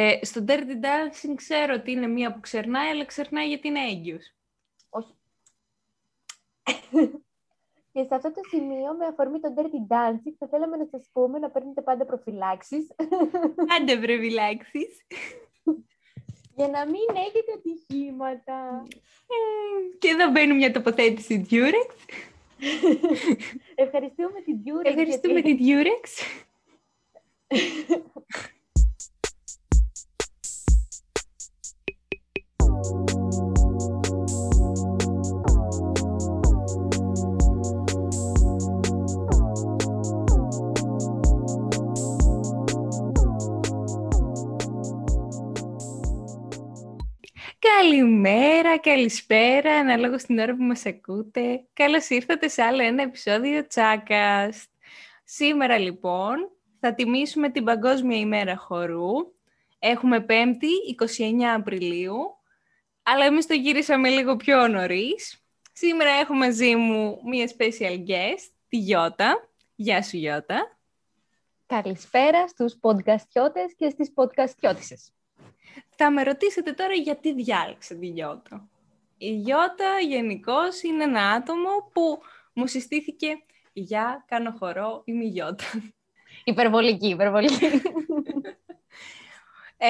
Ε, στο Dirty Dancing ξέρω ότι είναι μία που ξερνάει, αλλά ξερνάει γιατί είναι έγκυος. Όχι. Και σε αυτό το σημείο, με αφορμή το Dirty Dancing, θα θέλαμε να σας πούμε να παίρνετε πάντα προφυλάξεις. Άντε προφυλάξεις. για να μην έχετε ατυχήματα. Ε, και εδώ μπαίνει μια τοποθέτηση Durex. Ευχαριστούμε την Durex. Ευχαριστούμε την Durex. Καλημέρα, καλησπέρα, ανάλογα στην ώρα που μας ακούτε. Καλώς ήρθατε σε άλλο ένα επεισόδιο Τσάκας. Σήμερα λοιπόν θα τιμήσουμε την Παγκόσμια ημέρα χορού. Έχουμε 5η, 29 Απριλίου, αλλά εμείς το γύρισαμε λίγο πιο νωρίς. Σήμερα έχουμε μαζί μου μία special guest, τη Γιώτα. Γεια σου Γιώτα. Καλησπέρα στους podcastιώτες και στις podcastιώτησες. Θα με ρωτήσετε τώρα γιατί διάλεξα τη Γιώτα. Η Γιώτα γενικώς είναι ένα άτομο που μου συστήθηκε για κάνω χορό, είμαι η Γιώτα. Υπερβολική, υπερβολική. Ε,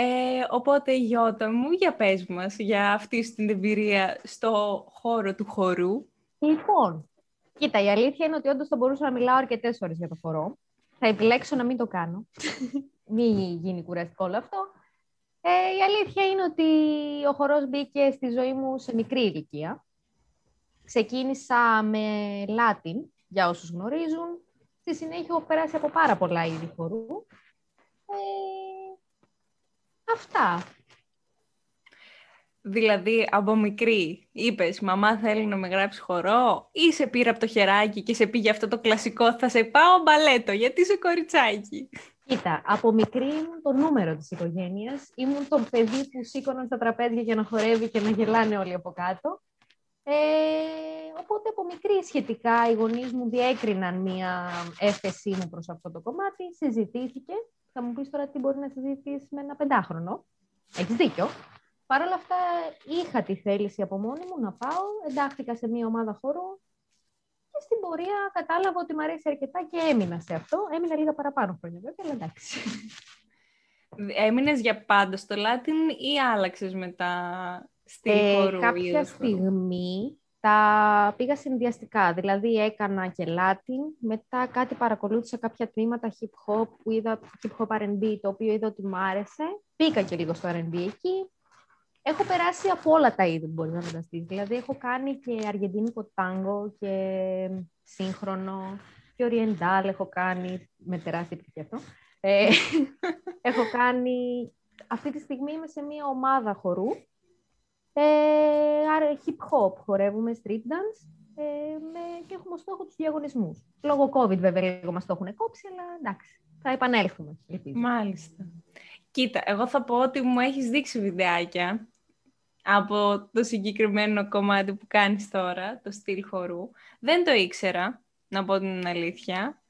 οπότε, Γιώτα μου, για πες μας για αυτή την εμπειρία στο χώρο του χορού. Λοιπόν, κοίτα, η αλήθεια είναι ότι όντως θα μπορούσα να μιλάω αρκετές ώρες για το χορό. Θα επιλέξω να μην το κάνω. μην γίνει κουραστικό όλο αυτό. Ε, η αλήθεια είναι ότι ο χορός μπήκε στη ζωή μου σε μικρή ηλικία. Ξεκίνησα με Latin, για όσους γνωρίζουν. Στη συνέχεια έχω περάσει από πάρα πολλά είδη χορού. Ε, αυτά. Δηλαδή, από μικρή είπες, μαμά θέλει να με γράψει χορό ή σε πήρα από το χεράκι και σε πήγε αυτό το κλασικό, θα σε πάω μπαλέτο, γιατί είσαι κοριτσάκι. Κοίτα, από μικρή ήμουν το νούμερο της οικογένειας. Ήμουν το παιδί που σήκωναν στα τραπέζια για να χορεύει και να γελάνε όλοι από κάτω. Ε, οπότε από μικρή σχετικά οι γονείς μου διέκριναν μία έφεσή μου προς αυτό το κομμάτι. Συζητήθηκε. Θα μου πεις τώρα τι μπορεί να συζητήσει με ένα πεντάχρονο. Έχεις δίκιο. Παρ' όλα αυτά είχα τη θέληση από μόνη μου να πάω. Εντάχθηκα σε μία ομάδα χορού και στην πορεία κατάλαβα ότι μου αρέσει αρκετά και έμεινα σε αυτό. Έμεινα λίγα παραπάνω χρόνια βέβαια, αλλά εντάξει. Έμεινες για πάντα στο Latin ή άλλαξες μετά στη ε, χορού Κάποια στιγμή τα πήγα συνδυαστικά, δηλαδή έκανα και Latin, μετά κάτι παρακολούθησα κάποια τμήματα hip hop που είδα hip hop R&B, το οποίο είδα ότι μου άρεσε. Πήγα και λίγο στο R&B εκεί, Έχω περάσει από όλα τα είδη που μπορεί να φανταστείς. Δηλαδή, έχω κάνει και αργεντίνικο τάγκο και σύγχρονο και οριεντάλ έχω κάνει, με τεράστια επιτυχία αυτό. Ε, έχω κάνει, αυτή τη στιγμή είμαι σε μια ομάδα χορού. Ε, hip hop χορεύουμε, street dance ε, με, και έχουμε στόχο τους διαγωνισμούς. Λόγω COVID βέβαια λίγο μας το έχουν κόψει, αλλά εντάξει, θα επανέλθουμε. Μάλιστα. Κοίτα, εγώ θα πω ότι μου έχεις δείξει βιντεάκια από το συγκεκριμένο κομμάτι που κάνεις τώρα, το στυλ χορού. Δεν το ήξερα, να πω την αλήθεια.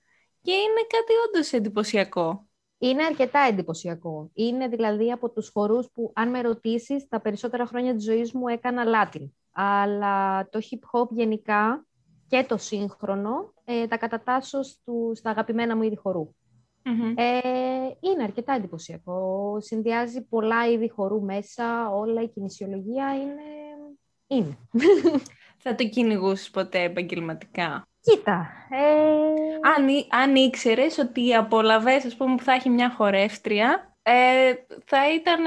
Και είναι κάτι όντως εντυπωσιακό. Είναι αρκετά εντυπωσιακό. Είναι δηλαδή από τους χορούς που, αν με ρωτήσεις, τα περισσότερα χρόνια της ζωής μου έκανα Latin. Αλλά το hip hop γενικά και το σύγχρονο ε, τα κατατάσσω στα αγαπημένα μου είδη χορού. Ε, είναι αρκετά εντυπωσιακό. Συνδυάζει πολλά είδη χορού μέσα, όλα η κινησιολογία είναι... είναι. Θα το κυνηγούσες ποτέ επαγγελματικά; Κοίτα. Ε... Αν, αν ήξερες ότι οι απολαβές, ας πούμε, που θα έχει μια χορεύτρια, ε, θα ήταν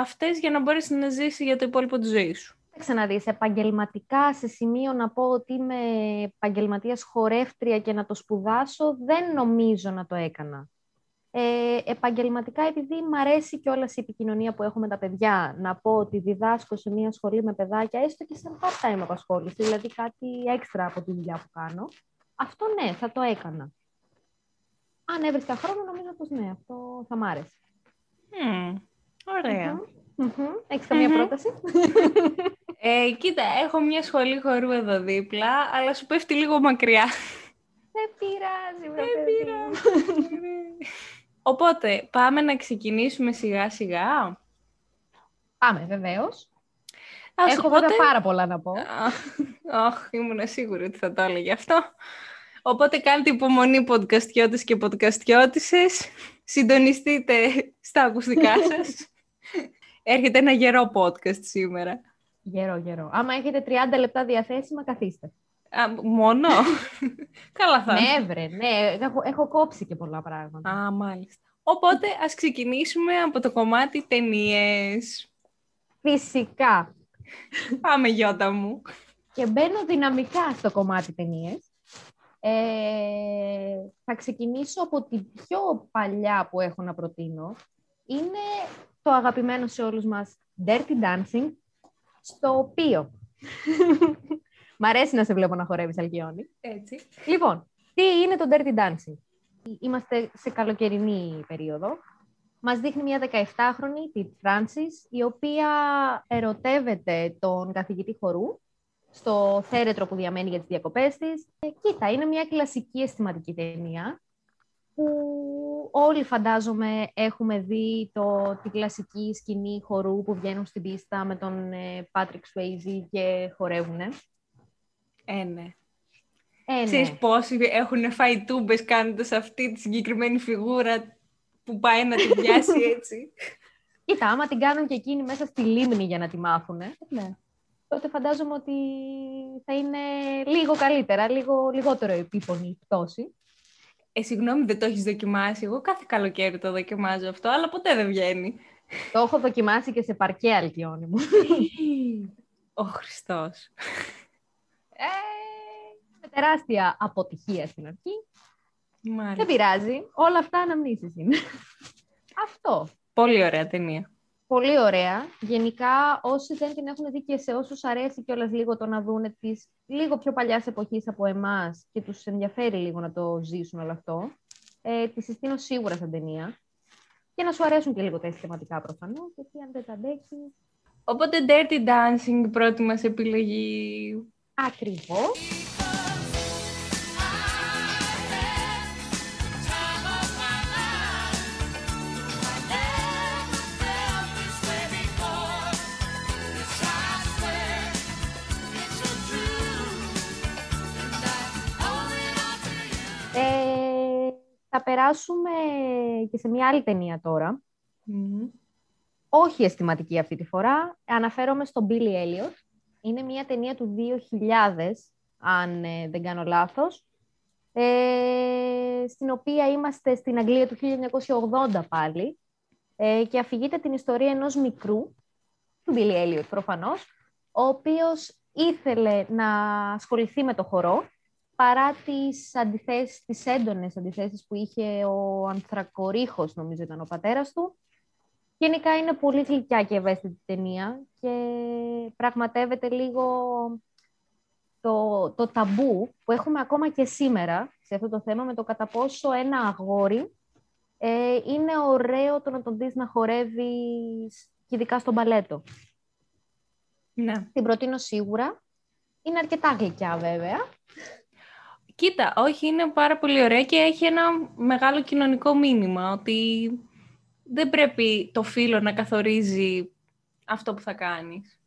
αυτές για να μπορέσεις να ζήσεις για το υπόλοιπο της ζωής σου ξαναδείς, επαγγελματικά σε σημείο να πω ότι είμαι επαγγελματίας χορεύτρια και να το σπουδάσω, δεν νομίζω να το έκανα. Ε, επαγγελματικά, επειδή μου αρέσει και όλα η επικοινωνία που έχουμε τα παιδιά, να πω ότι διδάσκω σε μια σχολή με παιδάκια, έστω και σαν part-time απασχόληση, δηλαδή κάτι έξτρα από τη δουλειά που κάνω, αυτό ναι, θα το έκανα. Αν έβρισκα χρόνο, νομίζω πως ναι, αυτό θα μ' άρεσε. Mm, ωραία. Mm-hmm. Έχεις καμία πρόταση; Ε, κοίτα, έχω μια σχολή χορού εδώ δίπλα, αλλά σου πέφτει λίγο μακριά. Δεν πειράζει, Δεν πειράζει. Οπότε, πάμε να ξεκινήσουμε σιγά σιγά. Πάμε, βεβαίως. Ας, Έχω οπότε... βέβαια πάρα πολλά να πω. Αχ, ήμουν σίγουρη ότι θα το έλεγε αυτό. Οπότε κάντε υπομονή podcastιώτες και podcastιώτησες. Συντονιστείτε στα ακουστικά σας. Έρχεται ένα γερό podcast σήμερα. Γερό, γερό. Άμα έχετε 30 λεπτά διαθέσιμα, καθίστε. Α, μόνο; Καλά θα είναι. Ναι, βρε, ναι. Έχω, έχω κόψει και πολλά πράγματα. Α, μάλιστα. Οπότε, ας ξεκινήσουμε από το κομμάτι ταινίες. Φυσικά. Πάμε, Γιώτα μου. Και μπαίνω δυναμικά στο κομμάτι ταινίες. Ε, θα ξεκινήσω από την πιο παλιά που έχω να προτείνω. Είναι το αγαπημένο σε όλους μας Dirty Dancing, στο οποίο... Μ' αρέσει να σε βλέπω να χορεύεις, Αλκιόνι. Έτσι. Λοιπόν, τι είναι το Dirty Dancing; Είμαστε σε καλοκαιρινή περίοδο. Μας δείχνει μια 17χρονη, τη Francis, η οποία ερωτεύεται τον καθηγητή χορού στο θέρετρο που διαμένει για τις διακοπές της. Ε, κοίτα, είναι μια κλασική αισθηματική ταινία που όλοι φαντάζομαι έχουμε δει το, τη κλασική σκηνή χορού που βγαίνουν στην πίστα με τον ε, Patrick Swayze και χορεύουνε. Ε, ναι. Ε, ναι. Ξέρεις πόσοι έχουν φάει τούμπες κάνοντας αυτή τη συγκεκριμένη φιγούρα που πάει να τη πιάσει έτσι; Κοίτα, άμα την κάνουν και εκείνοι μέσα στη λίμνη για να τη μάθουνε, ναι. τότε φαντάζομαι ότι θα είναι λίγο καλύτερα, λίγο λιγότερο επίπονη η πτώση. Ε, συγγνώμη, δεν το έχεις δοκιμάσει. Εγώ κάθε καλοκαίρι το δοκιμάζω αυτό, αλλά ποτέ δεν βγαίνει. Το έχω δοκιμάσει και σε παρκέ αλκιόνι μου. Ο Χριστός. Ε, με τεράστια αποτυχία στην αρχή. Μάλιστα. Δεν πειράζει. Όλα αυτά αναμνήσεις είναι. Αυτό. Πολύ ωραία ταινία. Πολύ ωραία. Γενικά, όσοι δεν την έχουν δει και σε όσους αρέσει κιόλας λίγο το να δούνε τις λίγο πιο παλιάς εποχής από εμάς και τους ενδιαφέρει λίγο να το ζήσουν όλο αυτό, ε, τη συστήνω σίγουρα σαν ταινία. Και να σου αρέσουν και λίγο τα θεματικά προφανώς, γιατί αν δεν τα αντέξει... Οπότε Dirty Dancing, πρώτη μας επιλογή. Ακριβώς. Ε, θα περάσουμε και σε μια άλλη ταινία τώρα. Όχι αισθηματική αυτή τη φορά. Αναφέρομαι στον Billy Elliot. Είναι μια ταινία του 2000, αν ε, δεν κάνω λάθος, ε, στην οποία είμαστε στην Αγγλία του 1980 πάλι ε, και αφηγείται την ιστορία ενός μικρού, του Billy Elliot προφανώς, ο οποίος ήθελε να ασχοληθεί με το χορό παρά τις αντιθέσεις, τις έντονες αντιθέσεις που είχε ο Ανθρακορίχος, νομίζω ήταν ο πατέρας του. Γενικά είναι πολύ γλυκιά και ευαίσθητη ταινία και πραγματεύεται λίγο το, το ταμπού που έχουμε ακόμα και σήμερα σε αυτό το θέμα με το κατά πόσο ένα αγόρι ε, είναι ωραίο το να τον δεις να χορεύει και ειδικά στο μπαλέτο. Ναι. Την προτείνω σίγουρα. Είναι αρκετά γλυκιά βέβαια. Κοίτα, όχι, είναι πάρα πολύ ωραία και έχει ένα μεγάλο κοινωνικό μήνυμα ότι δεν πρέπει το φίλο να καθορίζει αυτό που θα κάνεις.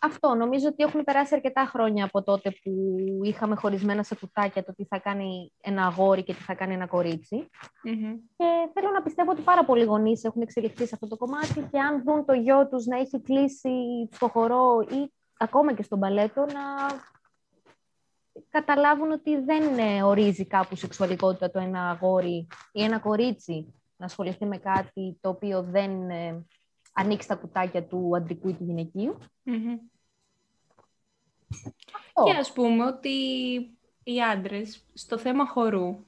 Αυτό. Νομίζω ότι έχουν περάσει αρκετά χρόνια από τότε που είχαμε χωρισμένα σε κουτάκια το τι θα κάνει ένα αγόρι και τι θα κάνει ένα κορίτσι. Mm-hmm. Και θέλω να πιστεύω ότι πάρα πολλοί γονείς έχουν εξελιχθεί σε αυτό το κομμάτι και αν δουν το γιο τους να έχει κλείσει στο χορό ή ακόμα και στον μπαλέτο, να καταλάβουν ότι δεν ε, ορίζει κάπου σεξουαλικότητα το ένα αγόρι ή ένα κορίτσι να ασχοληθεί με κάτι το οποίο δεν ε, ανοίξει τα κουτάκια του αντρικού ή του γυναικείου. Mm-hmm. Αυτό. Και ας πούμε ότι οι άντρες στο θέμα χορού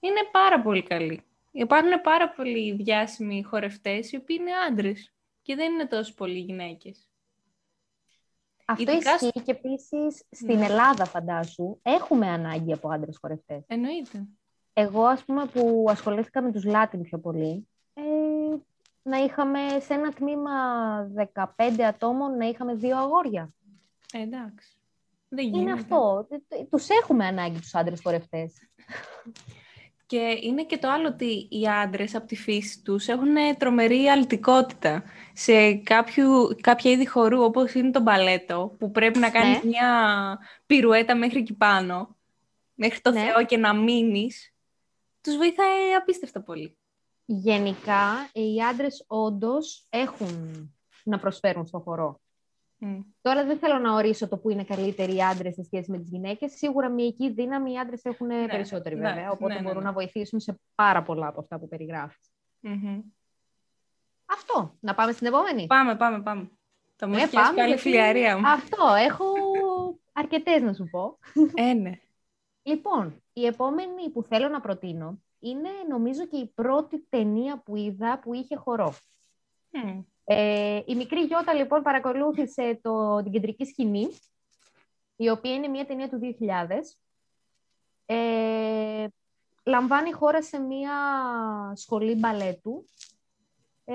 είναι πάρα πολύ καλοί. Υπάρχουν πάρα πολλοί διάσημοι χορευτές οι οποίοι είναι άντρες και δεν είναι τόσο πολλοί γυναίκες. Αυτό Ειδικά ισχύει και επίσης στην Ναι. Ελλάδα, φαντάσου, έχουμε ανάγκη από άντρες χορευτές. Εννοείται. Εγώ, ας πούμε, που ασχολήθηκα με τους Λάτιν πιο πολύ, ε, να είχαμε σε ένα τμήμα 15 ατόμων να είχαμε δύο αγόρια. Ε, εντάξει. Δεν γίνεται. Είναι αυτό. Ε, Τους έχουμε ανάγκη τους άντρες χορευτές. Και είναι και το άλλο ότι οι άντρες από τη φύση τους έχουν τρομερή αλτικότητα σε κάποιο, κάποια είδη χορού όπως είναι το μπαλέτο που πρέπει να κάνεις Ναι. μια πυρουέτα μέχρι εκεί πάνω, μέχρι το Ναι. Θεό και να μείνεις. Τους βοηθάει απίστευτα πολύ. Γενικά, οι άντρες όντως έχουν να προσφέρουν στο χορό. Μμ. Τώρα δεν θέλω να ορίσω το που είναι καλύτεροι οι άντρες σε σχέση με τις γυναίκες. Σίγουρα μυϊκή δύναμη οι άντρες έχουν περισσότερη ναι, βέβαια. Οπότε ναι, ναι, μπορούν ναι. να βοηθήσουν σε πάρα πολλά από αυτά που περιγράφεις. Μμμ. Αυτό. Να πάμε στην επόμενη. Πάμε, πάμε, πάμε. Θα μου Ε, φτιάξει πάμε, πάλι γιατί- φιλιαρία μου. Αυτό. Έχω αρκετές να σου πω. Ε, ναι. Λοιπόν, η επόμενη που θέλω να προτείνω είναι νομίζω και η πρώτη ταινία που είδα που είχε χορό. Μμ. Ε, η μικρή Γιώτα λοιπόν παρακολούθησε το, την κεντρική σκηνή, η οποία είναι μια ταινία του 2000. Ε, λαμβάνει χώρα σε μια σχολή μπαλέτου. Ε,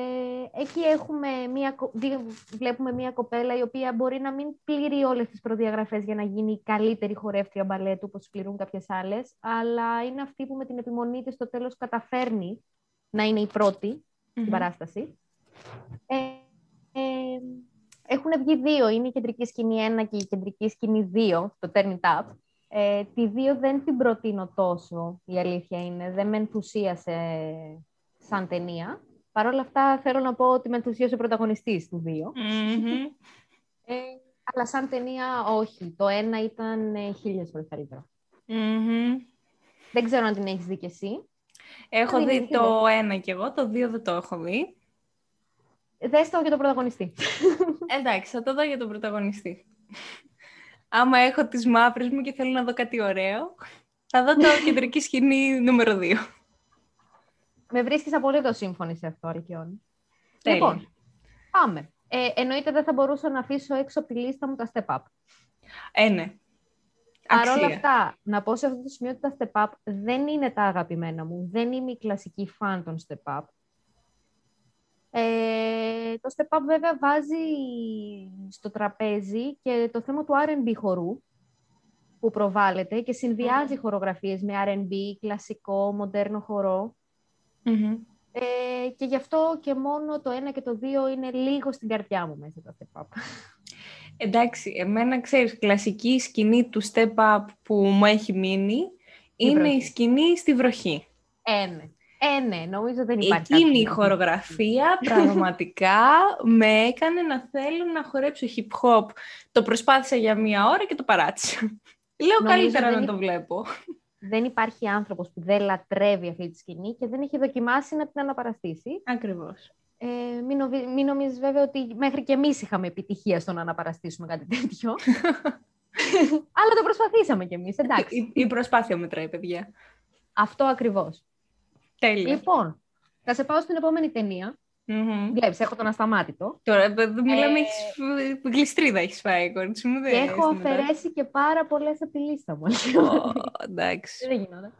εκεί έχουμε μια, κο- δι- βλέπουμε μια κοπέλα η οποία μπορεί να μην πληρεί όλες τις προδιαγραφές για να γίνει η καλύτερη χορεύτρια μπαλέτου, όπως πληρούν κάποιες άλλες, αλλά είναι αυτή που με την επιμονή της στο τέλος καταφέρνει να είναι η πρώτη στην Μμμ. παράσταση. Ε, ε, έχουν βγει δύο, είναι η κεντρική σκηνή 1 και η κεντρική σκηνή 2, το Turn It Up. Ε, τη δύο δεν την προτείνω τόσο, η αλήθεια είναι. Δεν με ενθουσίασε σαν ταινία. Παρ' όλα αυτά θέλω να πω ότι με ενθουσίασε ο πρωταγωνιστής του δύο. Μμμ. Ε, αλλά σαν ταινία όχι. Το ένα ήταν ε, χίλιες φορές καλύτερο. Μμμ. Δεν ξέρω αν την έχεις δει κι εσύ. Έχω Δεν δει είναι το ένα κι εγώ, το δύο δεν το έχω δει. Δες το για τον πρωταγωνιστή. Εντάξει, θα το δω για τον πρωταγωνιστή. Άμα έχω τις μαύρες μου και θέλω να δω κάτι ωραίο, θα δω το κεντρική σκηνή νούμερο 2. Με βρίσκεις απολύτως σύμφωνη σε αυτό, Αλκιόνη. Τέλεια. Λοιπόν, πάμε. Ε, εννοείται δεν θα μπορούσα να αφήσω έξω από τη λίστα μου τα step up. Ε, ναι. Παρ' όλα Αξία. αυτά, να πω σε αυτό το σημείο ότι τα step up δεν είναι τα αγαπημένα μου. Δεν είμαι η κλασική φαν των step up. Ε, το step up βέβαια βάζει στο τραπέζι και το θέμα του R&B χορού που προβάλλεται και συνδυάζει χορογραφίες με R&B, κλασικό, μοντέρνο χορό. Μμμ. Ε, και γι' αυτό και μόνο το ένα και το δύο είναι λίγο στην καρδιά μου μέσα τα step up. Εντάξει, εμένα ξέρεις, κλασική σκηνή του step up που μου έχει μείνει είναι βροχή. η σκηνή στη βροχή. Ε, ναι. Ε, ναι, νομίζω δεν υπάρχει. Εκείνη η κάτι. χορογραφία πραγματικά με έκανε να θέλω να χορέψω hip hop. Το προσπάθησα για μία ώρα και το παράτησα. Λέω Νομίζω καλύτερα δεν να υ- το βλέπω. Δεν υπάρχει άνθρωπος που δεν λατρεύει αυτή τη σκηνή και δεν έχει δοκιμάσει να την αναπαραστήσει. Ακριβώς. Ε, μην, νομι... μην νομίζεις βέβαια ότι μέχρι και εμείς είχαμε επιτυχία στο να αναπαραστήσουμε κάτι τέτοιο. Αλλά το προσπαθήσαμε κι εμείς, εντάξει. Η, η προσπάθεια μετράει, παιδιά. Αυτό ακριβώς. Τέλεια. Λοιπόν, θα σε πάω στην επόμενη ταινία. Μμμ. Βλέπεις, έχω τον ασταμάτητο. Τώρα, εδώ μιλάμε, Ε, έχεις φ- γλιστρίδα έχεις φάει, κορίτσι μου. Και δεν έχω είναι τώρα. αφαιρέσει και πάρα πολλές από τη λίστα μου. Ω, εντάξει. Δεν γινόταν.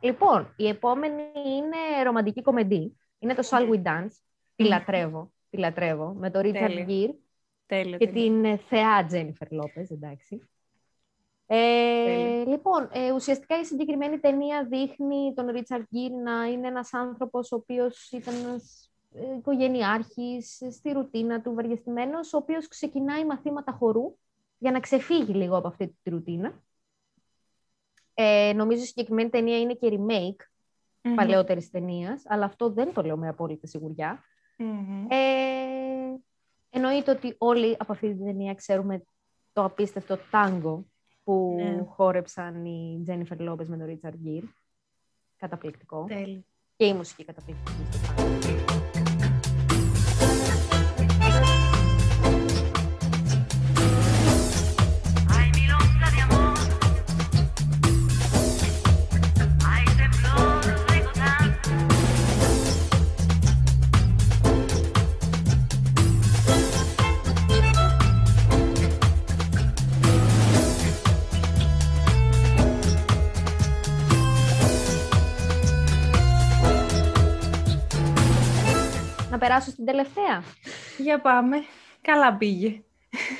Λοιπόν, η επόμενη είναι ρομαντική κομμεντή. Είναι το Shall We Dance. Τη λατρεύω. Τη λατρεύω. Με το Richard Τέλεια. Gere Τέλεια. και τέλεια. την ε, θεά Jennifer Lopez, εντάξει. Ε, Τέλεια. λοιπόν, ε, ουσιαστικά η συγκεκριμένη ταινία δείχνει τον Richard Gere να είναι ένας άνθρωπος ο οποίος ήταν ένας ε, οικογενειάρχης, ε, στη ρουτίνα του βαριεστημένος, ο οποίος ξεκινάει μαθήματα χορού για να ξεφύγει λίγο από αυτή τη ρουτίνα. Ε, νομίζω η συγκεκριμένη ταινία είναι και remake Μμμ. παλαιότερης ταινίας, αλλά αυτό δεν το λέω με απόλυτη σιγουριά. Μμμ. Ε, εννοείται ότι όλοι από αυτή την ταινία ξέρουμε το απίστευτο τάγκο που Ναι. χόρεψαν οι Jennifer Lopez με τον Richard Gere. Καταπληκτικό. Τέλεια. Και η μουσική καταπληκτική στο τάγκο. Περάσω στην τελευταία. Για πάμε. Καλά πήγε.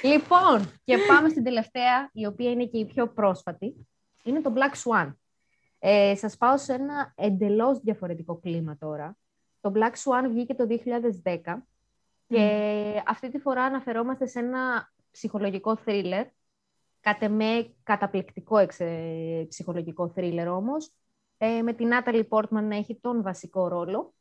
λοιπόν, και πάμε στην τελευταία, η οποία είναι και η πιο πρόσφατη. Είναι το Black Swan. Ε, σας πάω σε ένα εντελώς διαφορετικό κλίμα τώρα. Το Black Swan βγήκε το 2010 και αυτή τη φορά αναφερόμαστε σε ένα ψυχολογικό θρίλερ, κατ' εμέ καταπληκτικό εξε, ψυχολογικό θρίλερ όμως, ε, με την Natalie Portman να έχει τον βασικό ρόλο.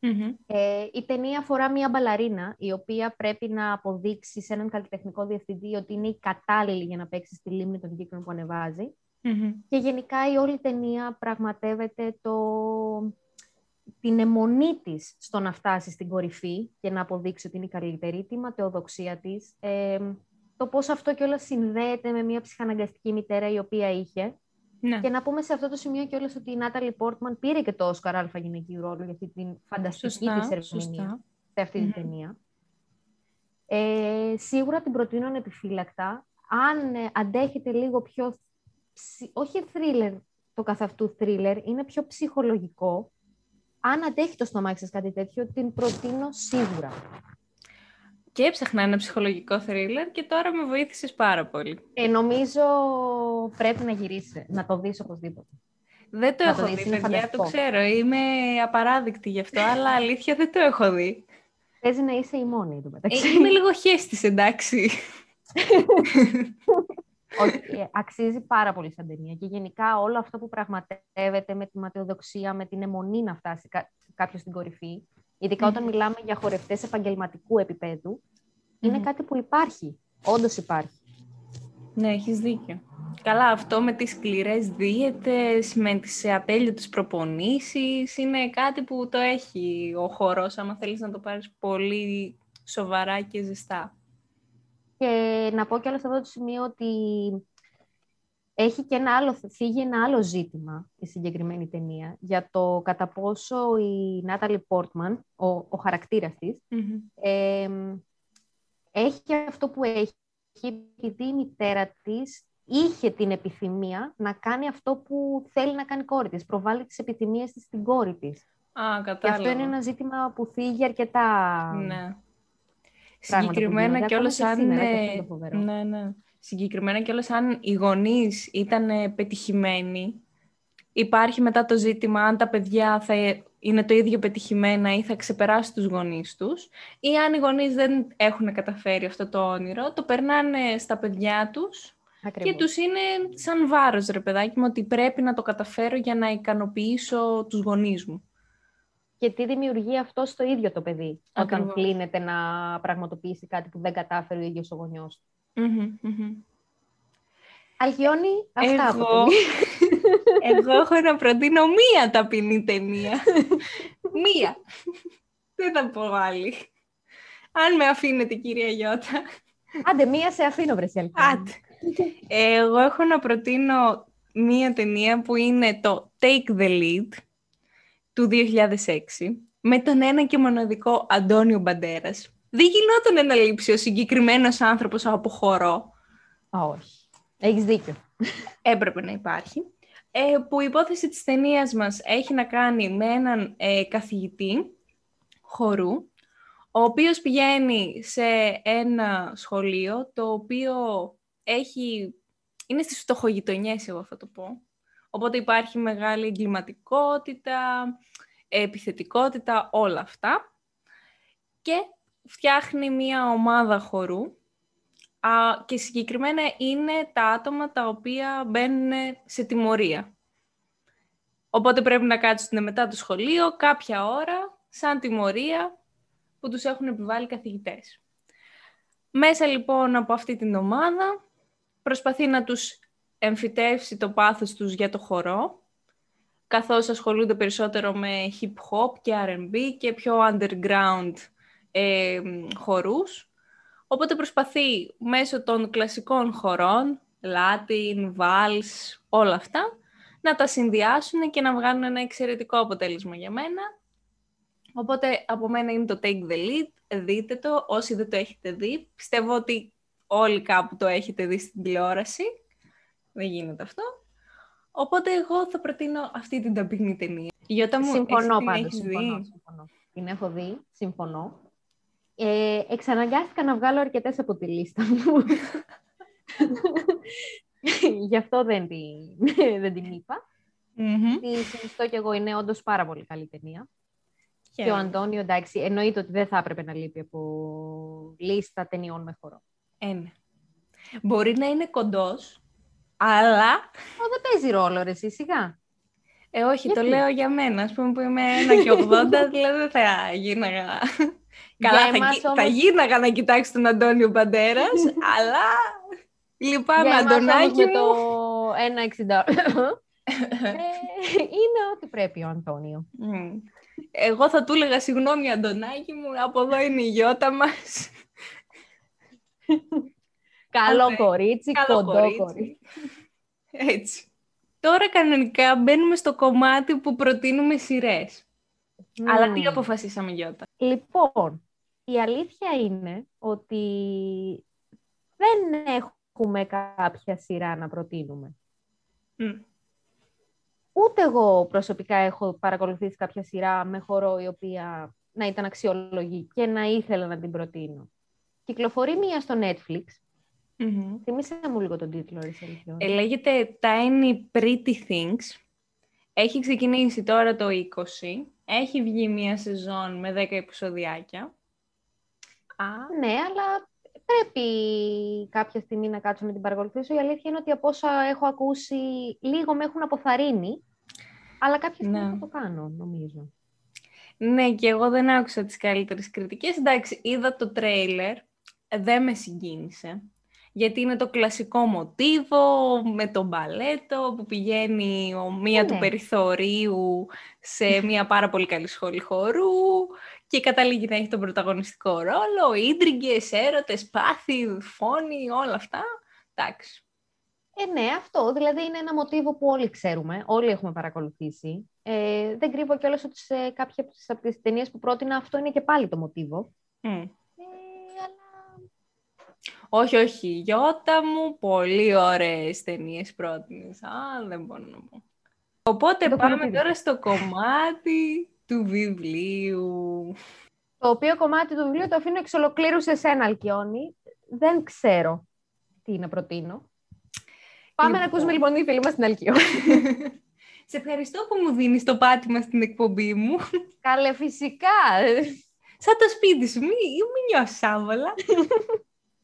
Μμμ. Ε, η ταινία αφορά μία μπαλαρίνα, η οποία πρέπει να αποδείξει σε έναν καλλιτεχνικό διευθυντή ότι είναι η κατάλληλη για να παίξει στη λίμνη των κύκλων που ανεβάζει. Μμμ. Και γενικά η όλη ταινία πραγματεύεται το... την αιμονή της στο να φτάσει στην κορυφή και να αποδείξει ότι είναι η καλύτερη, τη ματαιοδοξία της, ε, το πώς αυτό κιόλας συνδέεται με μια ψυχαναγκαστική μητέρα η οποία είχε. Ναι. Και να πούμε σε αυτό το σημείο κιόλας ότι η Νάταλι Πόρτμαν πήρε και το Όσκαρ Αλφα γυναικείου ρόλο για αυτή την φανταστική Σωστά, της ερμηνεία σωστά. σε αυτή Μμμ. την ταινία. Ε, σίγουρα την προτείνω ανεπιφύλακτα. Αν ε, αντέχετε λίγο πιο, ψι- όχι θρίλερ το καθ' αυτού θρίλερ, είναι πιο ψυχολογικό. Αν αντέχει το στομάχι σας κάτι τέτοιο, την προτείνω σίγουρα. Και έψαχνα ένα ψυχολογικό θρίλερ και τώρα με βοήθησες πάρα πολύ. Ε, νομίζω πρέπει να γυρίσει, να το δεις οπωσδήποτε. Δεν το Να το έχω δεις, δει, είναι παιδιά, το φανταστικό. ξέρω. Είμαι απαράδεκτη γι' αυτό, αλλά αλήθεια δεν το έχω δει. Παίζει να είσαι η μόνη του Ε, μεταξύ. Είμαι λίγο χέστης, εντάξει. Όχι, ε, αξίζει πάρα πολύ σαν ταινία. Και γενικά όλο αυτό που πραγματεύεται με τη ματαιοδοξία, με την αιμονή να φτάσει κα- κάποιος στην κορυφή, ειδικά όταν μιλάμε για χορευτές επαγγελματικού επίπεδου, είναι Μμμ. κάτι που υπάρχει. Όντως υπάρχει. Ναι, έχεις δίκιο. Καλά, αυτό με τις σκληρές δίαιτες, με τις ατέλειωτες προπονήσεις, είναι κάτι που το έχει ο χορός, άμα θέλεις να το πάρεις πολύ σοβαρά και ζεστά. Και να πω και σε αυτό το σημείο ότι έχει και ένα άλλο, φύγει ένα άλλο ζήτημα η συγκεκριμένη ταινία για το κατά πόσο η Νάταλι Πόρτμαν, ο, ο χαρακτήρας της, Μμμ. ε, έχει αυτό που έχει επειδή η μητέρα της είχε την επιθυμία να κάνει αυτό που θέλει να κάνει η κόρη της. Προβάλλει τις επιθυμίες της στην κόρη της. Α, Και κατάλαβα. αυτό είναι ένα ζήτημα που θίγει αρκετά... Ναι. πράγματα που Συγκεκριμένα γίνονται, κιόλας ακόμα και αν... σήμερα, και αυτό ε, είναι το φοβερό. Ναι, ναι. Συγκεκριμένα κιόλας αν οι γονείς ήταν ε, πετυχημένοι, υπάρχει μετά το ζήτημα αν τα παιδιά θα ε, είναι το ίδιο πετυχημένα ή θα ξεπεράσουν τους γονείς τους ή αν οι γονείς δεν έχουν καταφέρει αυτό το όνειρο, το περνάνε στα παιδιά τους Ακριβώς. και τους είναι σαν βάρος, ρε παιδάκι μου, ότι πρέπει να το καταφέρω για να ικανοποιήσω τους γονείς μου. Και τι δημιουργεί αυτό στο ίδιο το παιδί, όταν Ακριβώς. κλείνεται να πραγματοποιήσει κάτι που δεν κατάφερε ο ίδιος ο γονιός. Μμμ, μμμ. Αλγιώνει, αυτά από Εγώ, ταινία. εγώ έχω να προτείνω μία ταπεινή ταινία. μία. Δεν θα πω άλλη. Αν με αφήνετε, κυρία Γιώτα. Άντε, μία σε αφήνω, βρε σε Άντε. Εγώ έχω να προτείνω μία ταινία που είναι το Take the Lead του 2006 με τον ένα και μοναδικό Αντώνιο Μπαντέρας. Δεν γινόταν να λείψει ο συγκεκριμένος άνθρωπος από χορό. Α, όχι. Έχεις δίκιο. έπρεπε να υπάρχει, ε, που η υπόθεση της ταινίας μας έχει να κάνει με έναν ε, καθηγητή χορού, ο οποίος πηγαίνει σε ένα σχολείο, το οποίο έχει, είναι στις φτωχογειτονιές, εγώ θα το πω. Οπότε υπάρχει μεγάλη εγκληματικότητα, επιθετικότητα, όλα αυτά. Και φτιάχνει μία ομάδα χορού, Α, και συγκεκριμένα είναι τα άτομα τα οποία μπαίνουν σε τιμωρία. Οπότε πρέπει να κάτσουν μετά το σχολείο κάποια ώρα σαν τιμωρία που τους έχουν επιβάλει καθηγητές. Μέσα λοιπόν από αυτή την ομάδα προσπαθεί να τους εμφυτεύσει το πάθος τους για το χορό, καθώς ασχολούνται περισσότερο με hip hop και R&B και πιο underground ε, χορούς. Οπότε προσπαθεί μέσω των κλασικών χορών, Latin, Vals, όλα αυτά, να τα συνδυάσουν και να βγάλουν ένα εξαιρετικό αποτέλεσμα για μένα. Οπότε από μένα είναι το Take the Lead, δείτε το, όσοι δεν το έχετε δει. Πιστεύω ότι όλοι κάπου το έχετε δει στην τηλεόραση. Δεν γίνεται αυτό. Οπότε εγώ θα προτείνω αυτή την ταπεινή ταινία. Γιώτα μου, συμφωνώ εσύ την πάντως. έχεις Συμφωνώ, δει; συμφωνώ. Την έχω δει, συμφωνώ. Ε, εξαναγκάστηκα να βγάλω αρκετές από τη λίστα μου. Γι' αυτό δεν την, δεν την είπα. Μμμ. Τη συνιστώ κι εγώ, είναι όντως πάρα πολύ καλή ταινία. Και ο Χαίρομαι. Αντώνιο, εντάξει, εννοείται ότι δεν θα έπρεπε να λείπει από λίστα ταινιών με χορό. Ε, ναι. Μπορεί να είναι κοντός, αλλά... Ω, δεν παίζει ρόλο, ρε, εσύ, σιγά. Ε, όχι, το Γιατί; λέω για μένα. Ας πούμε που είμαι 1,80, δηλαδή δεν θα γίναγα... Καλά, θα, εμάς γι- θα όμως- γίναγα να κοιτάξει τον Αντώνιο Μπαντέρας, αλλά λυπάμαι, Για εμάς όμως Αντωνάκη με μου. το 1,60. ε, είναι ό,τι πρέπει ο Αντώνιο. Μμ. Εγώ θα του έλεγα συγγνώμη, Αντωνάκη μου, από εδώ είναι η γιώτα μας. Καλό ναι. κορίτσι, Καλό κοντό κορίτσι. κορίτσι. Έτσι. Τώρα κανονικά μπαίνουμε στο κομμάτι που προτείνουμε σειρές. Αλλά τι Μμμ. αποφασίσαμε, Γιώτα; Λοιπόν, η αλήθεια είναι ότι δεν έχουμε κάποια σειρά να προτείνουμε. Μμ. Ούτε εγώ προσωπικά έχω παρακολουθήσει κάποια σειρά με χορό η οποία να ήταν αξιολογή και να ήθελα να την προτείνω. Κυκλοφορεί μία στο Netflix. Μμμ. Θυμήσέ μου λίγο τον τίτλο, ρε Σελβιό. Ε, λέγεται Tiny Pretty Things. Έχει ξεκινήσει τώρα το 20. Έχει βγει μία σεζόν με 10 επεισοδιάκια. Α, Ναι, αλλά πρέπει κάποια στιγμή να κάτσω να την παρακολουθήσω. Η αλήθεια είναι ότι από όσα έχω ακούσει, λίγο με έχουν αποθαρρύνει. Αλλά κάποια στιγμή Ναι. θα το κάνω, νομίζω. ναι, και εγώ δεν άκουσα τις καλύτερες κριτικές. Εντάξει, είδα το τρέιλερ, δεν με συγκίνησε. Γιατί είναι το κλασικό μοτίβο με το μπαλέτο που πηγαίνει ο μία του Ναι. περιθωρίου σε μία πάρα πολύ καλή σχολή χορού και καταλήγει να έχει τον πρωταγωνιστικό ρόλο, ίντριγκες, έρωτες, πάθη, φόνοι, όλα αυτά. Εντάξει. Ε, ναι, αυτό. Δηλαδή είναι ένα μοτίβο που όλοι ξέρουμε, όλοι έχουμε παρακολουθήσει. Ε, δεν κρύβω κιόλας ότι σε κάποια από τις ταινίες που πρότεινα αυτό είναι και πάλι το μοτίβο. Μμ. Ε, αλλά Όχι, όχι, Γιώτα μου, πολύ ωραίες ταινίες πρότεινες. Α, δεν μπορώ να πω. Οπότε Το πάμε κομμάτι. τώρα στο κομμάτι του βιβλίου. το οποίο κομμάτι του βιβλίου το αφήνω εξ ολοκλήρου σε σένα, Αλκιόνη. Δεν ξέρω τι να προτείνω. Πάμε να Λοιπόν. ακούσουμε λοιπόν τη φίλη μας την Αλκιόνη. Σε ευχαριστώ που μου δίνεις το πάτημα στην εκπομπή μου. Καλέ, φυσικά. Σαν το σπίτι σου, μην, μην νιώσεις άβολα.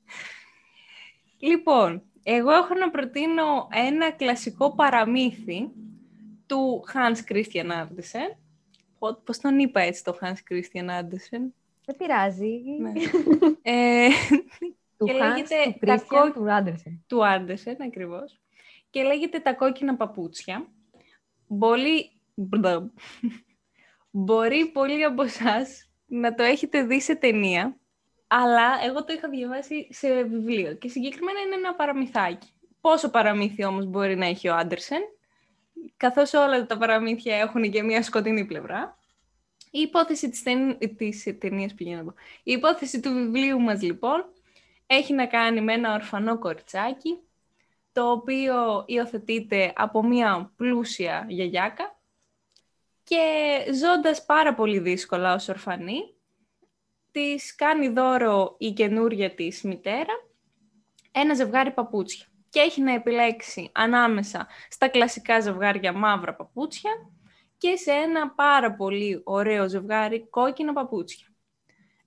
λοιπόν, εγώ έχω να προτείνω ένα κλασικό παραμύθι του Hans Christian Andersen. Πώ- Πώς τον είπα έτσι το Hans Christian Andersen; Δεν πειράζει. Ναι. ε, Του Και Hans, λέγεται του τα Christian, κόκ- του Άντερσεν. του Άντερσεν ακριβώς. Και λέγεται «Τα κόκκινα παπούτσια». Μπορεί, μπλα. μπορεί πολλοί από εσάς να το έχετε δει σε ταινία, αλλά εγώ το είχα διαβάσει σε βιβλίο και συγκεκριμένα είναι ένα παραμυθάκι. Πόσο παραμύθι όμως μπορεί να έχει ο Άντερσεν, καθώς όλα τα παραμύθια έχουν και μια σκοτεινή πλευρά. Η υπόθεση της, ταιν... της ταινίας πηγαίνω να πω. Η υπόθεση του βιβλίου μας λοιπόν έχει να κάνει με ένα ορφανό κοριτσάκι το οποίο υιοθετείται από μια πλούσια γιαγιάκα και ζώντας πάρα πολύ δύσκολα ως ορφανή της κάνει δώρο η καινούρια της μητέρα ένα ζευγάρι παπούτσια και έχει να επιλέξει ανάμεσα στα κλασικά ζευγάρια μαύρα παπούτσια και σε ένα πάρα πολύ ωραίο ζευγάρι κόκκινα παπούτσια.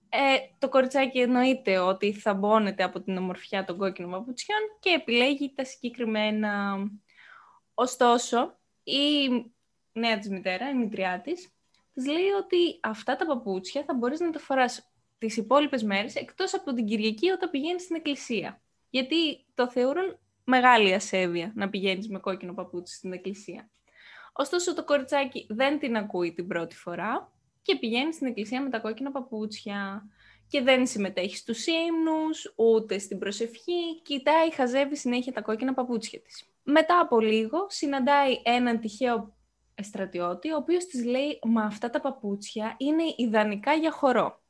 Ε, το κοριτσάκι εννοείται ότι θα μπώνεται από την ομορφιά των κόκκινων παπουτσιών και επιλέγει τα συγκεκριμένα. Ωστόσο, η νέα της μητέρα, η μητριά της, της λέει ότι αυτά τα παπούτσια θα μπορείς να τα φοράς τις υπόλοιπες μέρες εκτός από την Κυριακή όταν πηγαίνεις στην εκκλησία. Γιατί το θεωρούν μεγάλη ασέβεια να πηγαίνεις με κόκκινο παπούτσι στην εκκλησία. Ωστόσο το κοριτσάκι δεν την ακούει την πρώτη φορά και πηγαίνει στην εκκλησία με τα κόκκινα παπούτσια και δεν συμμετέχει στους ύμνους, ούτε στην προσευχή, κοιτάει, χαζεύει συνέχεια τα κόκκινα παπούτσια της. Μετά από λίγο συναντάει έναν τυχαίο στρατιώτη, ο οποίος της λέει «Μα αυτά τα παπούτσια είναι ιδανικά για χορό».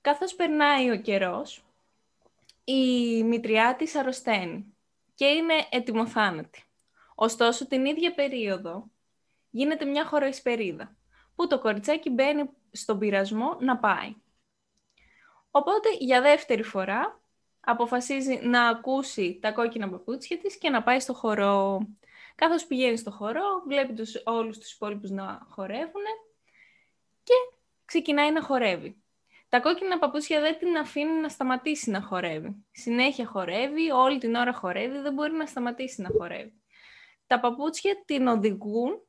Καθώς περνάει ο καιρός, η μητριά της αρρωσταίνει και είναι ετοιμοθάνατη. Ωστόσο, την ίδια περίοδο γίνεται μια χωροεισπερίδα, που το κοριτσάκι μπαίνει στον πειρασμό να πάει. Οπότε, για δεύτερη φορά, αποφασίζει να ακούσει τα κόκκινα παπούτσια της και να πάει στο χορό. Καθώς πηγαίνει στο χορό, βλέπει τους, όλους τους υπόλοιπους να χορεύουν και ξεκινάει να χορεύει. Τα κόκκινα παπούτσια δεν την αφήνει να σταματήσει να χορεύει. Συνέχεια χορεύει, όλη την ώρα χορεύει, δεν μπορεί να σταματήσει να χορεύει. Τα παπούτσια την οδηγούν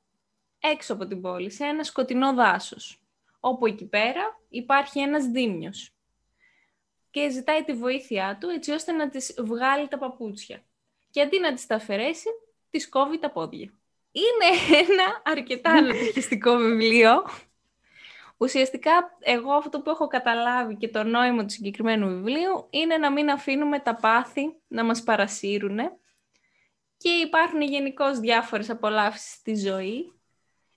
έξω από την πόλη, σε ένα σκοτεινό δάσος, όπου εκεί πέρα υπάρχει ένας δίμιος. Και ζητάει τη βοήθειά του έτσι ώστε να της βγάλει τα παπούτσια. Και αντί να της τα αφαιρέσει, της κόβει τα πόδια. Είναι ένα αρκετά ανατριχιστικό βιβλίο. Ουσιαστικά, εγώ αυτό που έχω καταλάβει και το νόημα του συγκεκριμένου βιβλίου είναι να μην αφήνουμε τα πάθη να μας παρασύρουν και υπάρχουν γενικώς διάφορες απολαύσεις στη ζωή,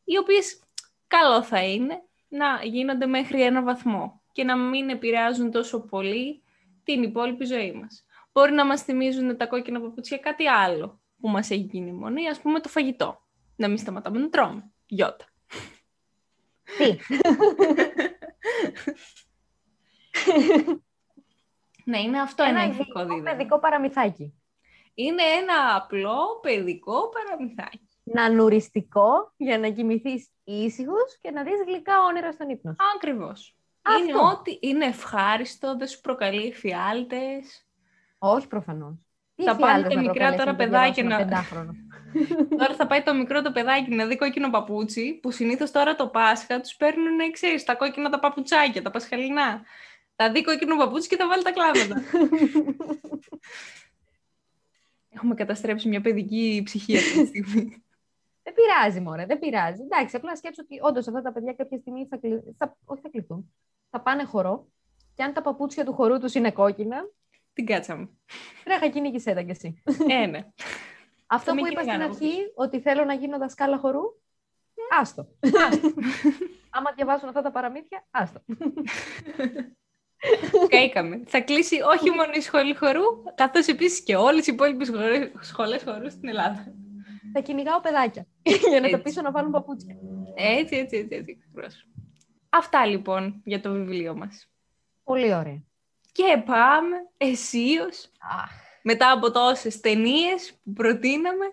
οι οποίες καλό θα είναι να γίνονται μέχρι ένα βαθμό και να μην επηρεάζουν τόσο πολύ την υπόλοιπη ζωή μας. Μπορεί να μας θυμίζουν τα κόκκινα παπούτσια κάτι άλλο που μας έχει γίνει μονή, ας πούμε το φαγητό. Να μην σταματάμε να τρώμε. Γιώτα. Τι; Ναι, είναι αυτό ένα, ένα ηθικό ειδικό δίδαγμα. παιδικό παραμυθάκι. Είναι ένα απλό παιδικό παραμυθάκι. Νανουριστικό για να κοιμηθείς ήσυχος και να δεις γλυκά όνειρα στον ύπνο. σου. Ακριβώς. Αυτό. Είναι ότι είναι ευχάριστο, δεν σου προκαλεί εφιάλτες. Όχι προφανώς. Θα πάνε τα μικρά τώρα παιδάκια να- Πεντάχρονο; Τώρα θα πάει το μικρό το παιδάκι να δει κόκκινο παπούτσι, που συνήθως τώρα το Πάσχα τους παίρνουν, ξέρεις, τα κόκκινα τα παπουτσάκια, τα πασχαλινά. Θα δει κόκκινο παπούτσι και θα βάλει τα κλάματα. Έχουμε καταστρέψει μια παιδική ψυχή αυτή τη στιγμή. δεν πειράζει, μωρέ, δεν πειράζει. Εντάξει, απλά σκέψω ότι όντως αυτά τα παιδιά κάποια στιγμή θα, κλει... θα... Όχι, θα κληθούν. Θα πάνε χορό. Και αν τα παπούτσια του χορού τους είναι κόκκινα, Την κάτσαμε. τρέχα κυνήγησέ τα κι εσύ. Ε, ναι. Αυτό μην που είπα στην κυνηγάνε από αρχή, ότι θέλω να γίνω δασκάλα χορού, άστο. Άμα διαβάζουν αυτά τα παραμύθια, άστο. Καήκαμε. Θα κλείσει όχι μόνο η σχολή χορού, καθώς επίσης και όλες οι υπόλοιπες σχολές, σχολές χορού στην Ελλάδα. θα κυνηγάω παιδάκια για να τα Έτσι. πείσω να βάλουν παπούτσια. Έτσι, έτσι, έτσι, έτσι. ακριβώς. Αυτά λοιπόν για το βιβλίο μας. Πολύ ωραία. Και πάμε αισίως, Αχ, μετά από τόσες ταινίες που προτείναμε.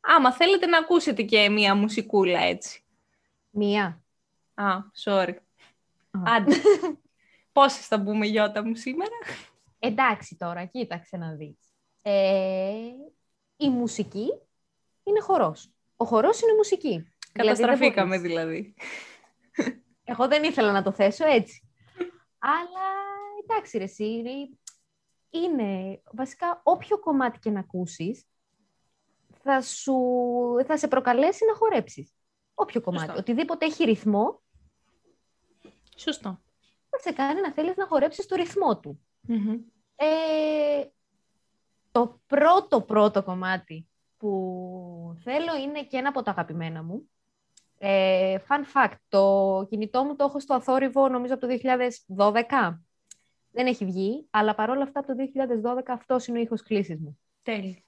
Άμα θέλετε να ακούσετε και μία μουσικούλα έτσι. μία. Α, sorry. Α. Άντε. Πόσες θα πούμε Γιώτα μου σήμερα; Εντάξει τώρα, κοίταξε να δεις. Ε, η μουσική είναι χορός. Ο χορός είναι μουσική. Δηλαδή, δεν Καταστραφήκαμε μπορείς- δηλαδή. Εγώ δεν ήθελα να το θέσω έτσι. Αλλά εντάξει ρε εσύ, είναι- είναι βασικά όποιο κομμάτι και να ακούσεις θα, σου, θα σε προκαλέσει να χορέψεις. Όποιο κομμάτι. Σωστό. Οτιδήποτε έχει ρυθμό Σωστό. θα σε κάνει να θέλεις να χορέψεις το ρυθμό του. Μμμ. Ε, το πρώτο πρώτο κομμάτι που θέλω είναι και ένα από τα αγαπημένα μου. Ε, fun fact, το κινητό μου το έχω στο αθόρυβο νομίζω από το 2012. Δεν έχει βγει, αλλά παρόλα αυτά από το 2012 αυτός είναι ο ήχος κλήσης μου. Τέλεια.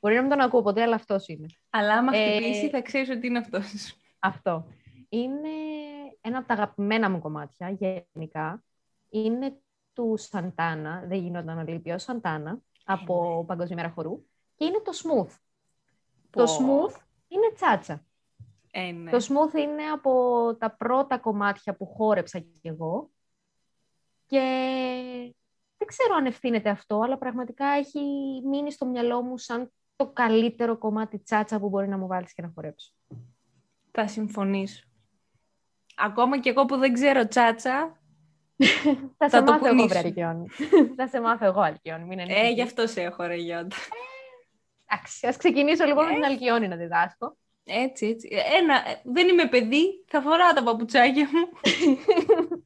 Μπορεί να μην τον ακούω ποτέ, αλλά αυτός είναι. Αλλά άμα Ε, χτυπήσει θα ξέρεις ότι είναι αυτός. Αυτό. Είναι ένα από τα αγαπημένα μου κομμάτια γενικά. Είναι του Σαντάνα, δεν γινόταν να λείπει ο Σαντάνα, από Παγκόσμια Μέρα Χορού. Και είναι το Smooth. Το Πω. Smooth είναι τσάτσα. Ε, ναι. Το Smooth είναι από τα πρώτα κομμάτια που χόρεψα κι εγώ. Και δεν ξέρω αν ευθύνεται αυτό, αλλά πραγματικά έχει μείνει στο μυαλό μου σαν το καλύτερο κομμάτι τσάτσα που μπορεί να μου βάλεις και να χορέψω. Θα συμφωνήσω. Ακόμα και εγώ που δεν ξέρω τσάτσα, Θα, Θα σε το μάθω εγώ, κουνήσω. βρε Αλκιόνη. θα σε μάθω εγώ, Αλκιόνη. Μην ε, ανησυχείς. γι' αυτό σε έχω ρε Γιώτα. Εντάξει, ας ξεκινήσω λοιπόν με την Αλκιόνη να διδάσκω. Έτσι, έτσι. Ένα, ε, δεν είμαι παιδί, θα φοράω τα παπουτσάκια μου.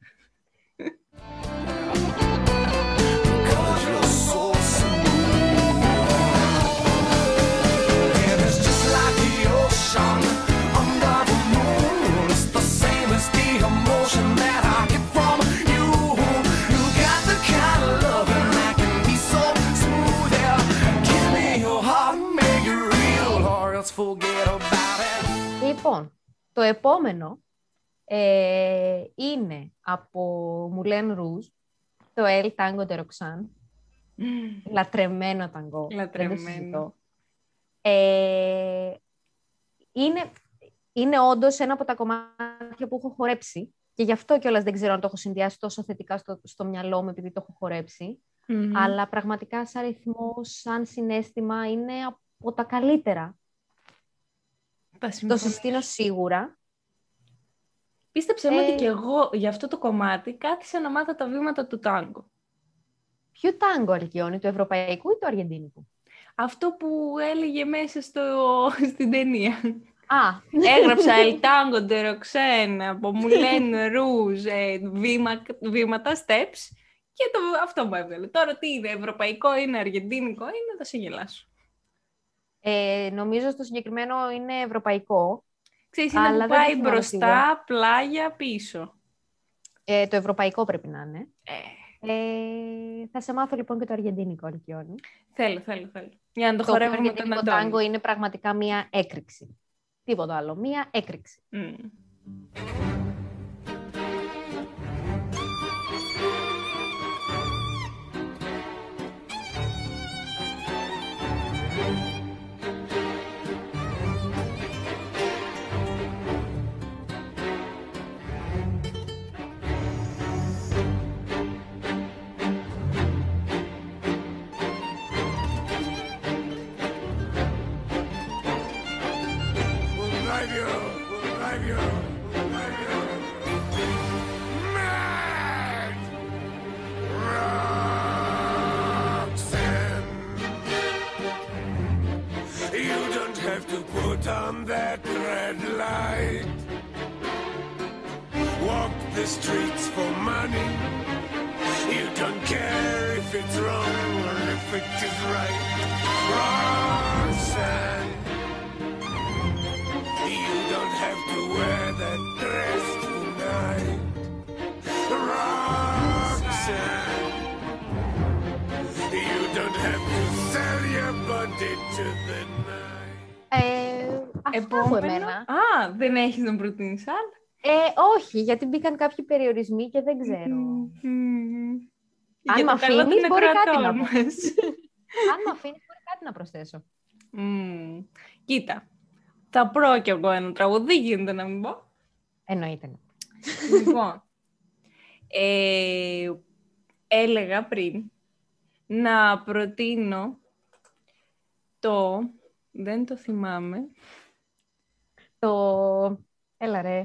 Λοιπόν, το επόμενο ε, είναι από Moulin Rouge, το El Tango de Roxanne. Λατρεμένο ταγκό. δεν το Λατρεμένο. συζητώ. Ε, είναι, είναι όντως ένα από τα κομμάτια που έχω χορέψει και γι' αυτό κιόλας δεν ξέρω αν το έχω συνδυάσει τόσο θετικά στο, στο μυαλό μου επειδή το έχω χορέψει. Μμμ. Αλλά πραγματικά σαν ρυθμό, σαν συνέστημα είναι από τα καλύτερα. Τα Το συμφωνώ. συστήνω σίγουρα. Πίστεψε με Ε, ότι και εγώ για αυτό το κομμάτι κάθισα να μάθω τα βήματα του τάγκο. Ποιο τάγκο Αλκιόνι, του ευρωπαϊκού ή του αργεντίνικου; Αυτό που έλεγε μέσα στο, στην ταινία. Α, Έγραψα El Tango de Roxanne από Moulin Rouge, ε, βήμα, βήματα, steps και το, αυτό μου έβγαλε. Τώρα τι είναι, ευρωπαϊκό είναι, αργεντίνικο είναι, θα σε γελάσω. Ε, νομίζω στο συγκεκριμένο είναι ευρωπαϊκό. Ξέρεις, είναι Αλλά που δεν το πάει θυμάμαι μπροστά, σίγουρα. πλάγια, πίσω. Ε, το ευρωπαϊκό πρέπει να είναι. Ε, Ε, θα σε μάθω λοιπόν και το αργεντίνικο Αλκιόνι. θέλω, θέλω, θέλω. Για να το, Το οποίο χορεύουμε με τον αργεντίνικο Αντώνη. τάγκο είναι πραγματικά μία έκρηξη. Τίποτα άλλο, μία έκρηξη. Μμ. Ε, αυτά από Επόμενο. εμένα. Α, δεν έχεις να προτείνεις άλλο; Ε, όχι, γιατί μπήκαν κάποιοι περιορισμοί και δεν ξέρω. Μμμ. Αν Για μ' το καλό αφήνεις, των μπορεί κάτι ακροατών να πω. μας. Αν με αφήνεις, μπορεί κάτι να προσθέσω. Μμμ. Κοίτα, θα πρω κι εγώ ένα τραγούδι, δεν γίνεται να μην πω. Εννοείται. ναι. λοιπόν, ε, έλεγα πριν να προτείνω το, δεν το θυμάμαι, Το. Έλα ρε.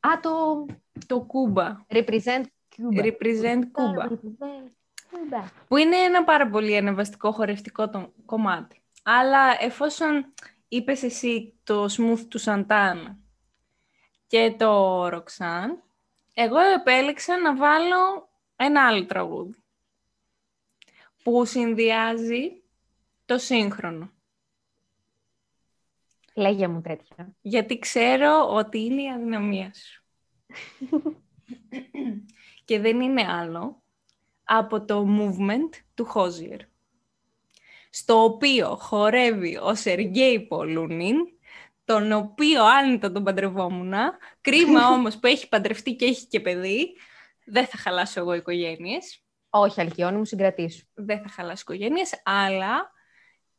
Α, το. το Κούμπα, Represent Cuba. Represent Cuba, Represent Cuba. που είναι ένα πάρα πολύ ανεβαστικό χορευτικό το κομμάτι. Αλλά εφόσον είπες εσύ το Smooth του Santana και το Roxanne, εγώ επέλεξα να βάλω ένα άλλο τραγούδι που συνδυάζει το σύγχρονο. Λέγε μου τέτοια. Γιατί ξέρω ότι είναι η αδυναμία σου. και δεν είναι άλλο από το movement του Χόζιερ. Στο οποίο χορεύει ο Σεργέη Πολούνιν, τον οποίο άνετα τον παντρευόμουν. Κρίμα όμως που έχει παντρευτεί και έχει και παιδί. Δεν θα χαλάσω εγώ οικογένειες. Όχι, Αλκιόνι μου, συγκρατήσου. δεν θα χαλάσει οικογένειες, αλλά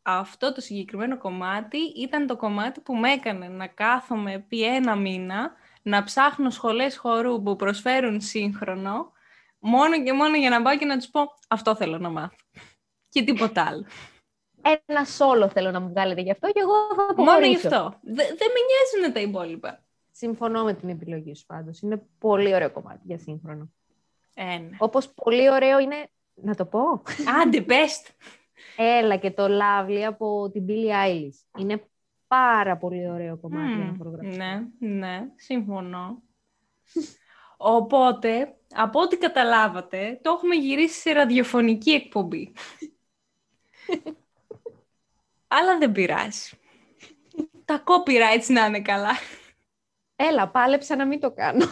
αυτό το συγκεκριμένο κομμάτι ήταν το κομμάτι που με έκανε να κάθομαι επί ένα μήνα, να ψάχνω σχολές χορού που προσφέρουν σύγχρονο, μόνο και μόνο για να πάω και να τους πω αυτό θέλω να μάθω. Και τίποτα άλλο. Ένα σόλο θέλω να μου βγάλετε γι' αυτό και εγώ θα μόνο γι' αποχωρήσω. αυτό. Δε- δεν με νοιάζουν τα υπόλοιπα. Συμφωνώ με την επιλογή σου πάντως. Είναι πολύ ωραίο κομμάτι για σύγχρονο. Ένα. Όπως πολύ ωραίο είναι, να το πω, Άντε, πες το. Έλα και το Lovely από την Billie Eilish. Είναι πάρα πολύ ωραίο κομμάτι για να Μμμ, χορογραφεί. Ναι, ναι, συμφωνώ. Οπότε, από ό,τι καταλάβατε, το έχουμε γυρίσει σε ραδιοφωνική εκπομπή. Αλλά δεν πειράζει. Τα copyrights να είναι καλά. Έλα, πάλεψα να μην το κάνω.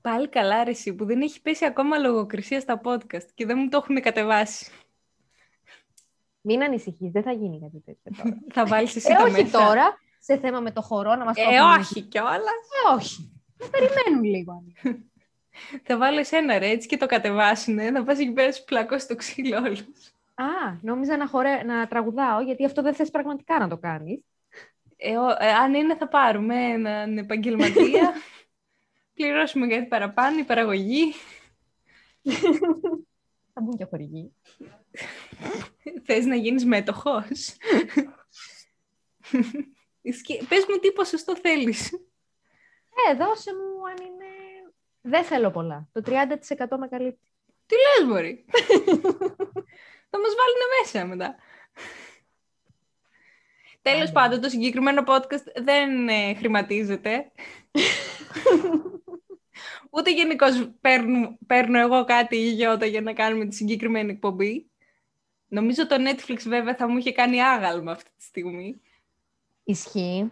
Πάλι καλά ρε εσύ, που δεν έχει πέσει ακόμα λογοκρισία στα podcast και δεν μου το έχουν κατεβάσει. Μην ανησυχείς, δεν θα γίνει κάτι τέτοιο τώρα. Θα βάλεις εσύ ε, τα όχι μέσα. τώρα, σε θέμα με το χορό να μας το Ε, έχουν όχι κιόλας. Ε, όχι. Θα περιμένουν λίγο. Θα βάλω εσένα ρε, έτσι και το κατεβάσουνε. Θα πας εκεί πέρα σου πλακώσει το ξύλο όλους. Α, νόμιζα να, χορε... να τραγουδάω, γιατί αυτό δεν θες πραγματικά να το κάνεις. Ε, ο- ε, αν είναι θα πάρουμε έναν επαγγελματία, πληρώσουμε κάτι παραπάνω, η παραγωγή. Θα μπουν και χορηγοί. Θες να γίνεις μέτοχος; Σκε- Πες μου τι ποσοστό θέλεις. Ε, δώσε μου αν είναι... Δεν θέλω πολλά. Το 30% με καλύπτει. Τι λες, μπορεί. θα μας βάλουν μέσα μετά. Τέλος Άντε. πάντων, το συγκεκριμένο podcast δεν ε, χρηματίζεται. Ούτε γενικώς παίρνω, παίρνω εγώ κάτι η Γιώτα για να κάνουμε τη συγκεκριμένη εκπομπή. Νομίζω το Netflix βέβαια θα μου είχε κάνει άγαλμα αυτή τη στιγμή. Ισχύει.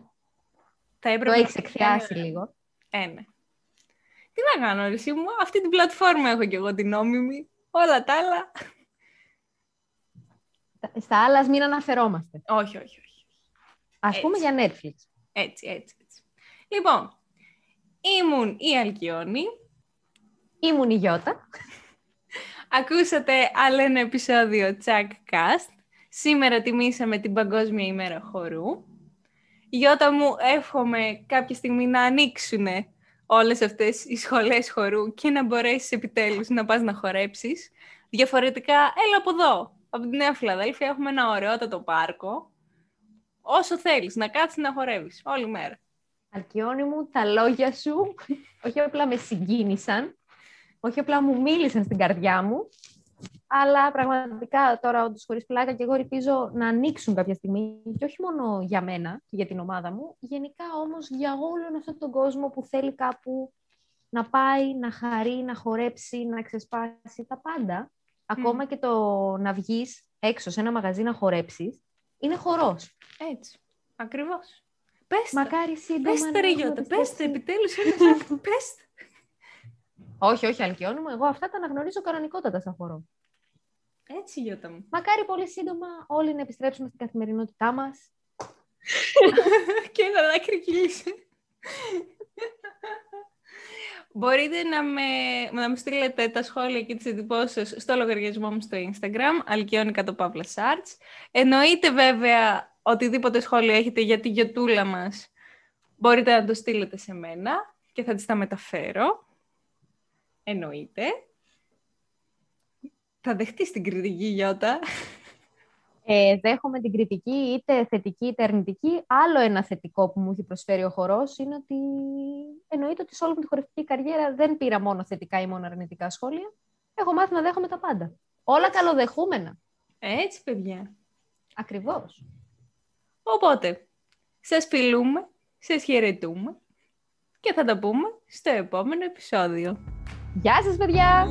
Θα Το έπρεπε έχεις να εκθιάσει κάνει- λίγο. Ε, ναι. Τι να κάνω, ρε εσύ μου, αυτή την πλατφόρμα έχω κι εγώ την νόμιμη. Όλα τα άλλα. Τα- Στα άλλα ας μην αναφερόμαστε. όχι, όχι, όχι. Ας Έτσι. πούμε για Netflix. Έτσι, έτσι, έτσι. Λοιπόν, ήμουν η Αλκιόνη. Ήμουν η Γιώτα. Ακούσατε άλλο ένα επεισόδιο Chuck Cast. Σήμερα τιμήσαμε την Παγκόσμια ημέρα χορού. Γιώτα μου, εύχομαι κάποια στιγμή να ανοίξουν όλες αυτές οι σχολές χορού και να μπορέσεις επιτέλους να πας να χορέψεις. Διαφορετικά, έλα από εδώ. Από τη Νέα Φιλαδέλφια έχουμε ένα ωραιότατο πάρκο. Όσο θέλεις, να κάτσεις να χορεύεις όλη μέρα. Αλκιόνι μου, τα λόγια σου όχι απλά με συγκίνησαν, όχι απλά μου μίλησαν στην καρδιά μου, αλλά πραγματικά τώρα όντως χωρίς πλάκα και εγώ ελπίζω να ανοίξουν κάποια στιγμή και όχι μόνο για μένα και για την ομάδα μου, γενικά όμως για όλον αυτόν τον κόσμο που θέλει κάπου να πάει, να χαρεί, να χορέψει, να ξεσπάσει τα πάντα. Ακόμα και το να βγεις έξω σε ένα μαγαζί να χορέψεις, είναι χορός. Έτσι. Ακριβώς. Πες τα. Μακάρι σύντομα Πες να τα ρε έχουμε Γιώτα, πιστεί πες τα έτσι. επιτέλους ένας άνθρωπος, πες τα. Όχι, όχι, Αλκιόνι μου. Εγώ αυτά τα αναγνωρίζω κανονικότατα σαν χορό. Έτσι Γιώτα μου. Μακάρι πολύ σύντομα όλοι να επιστρέψουμε στην καθημερινότητά μας. και ένα δάκρυ κύλησε. Μπορείτε να με, να μου στείλετε τα σχόλια και τις εντυπώσεις σας στο λογαριασμό μου στο Instagram, αλκιόνι κάτω παύλα σάρτς. Εννοείται βέβαια οτιδήποτε σχόλιο έχετε για τη γιοτούλα μας, μπορείτε να το στείλετε σε μένα και θα τις τα μεταφέρω. Εννοείται. Θα δεχτείς την κριτική, Γιώτα; Ε, δέχομαι την κριτική, είτε θετική είτε αρνητική. Άλλο ένα θετικό που μου έχει προσφέρει ο χορός είναι ότι εννοείται ότι σε όλη μου τη χορευτική καριέρα δεν πήρα μόνο θετικά ή μόνο αρνητικά σχόλια. Έχω μάθει να δέχομαι τα πάντα. Όλα καλοδεχούμενα. Έτσι, παιδιά. Ακριβώς. Οπότε, σας φιλούμε, σας χαιρετούμε και θα τα πούμε στο επόμενο επεισόδιο. Γεια σας, παιδιά!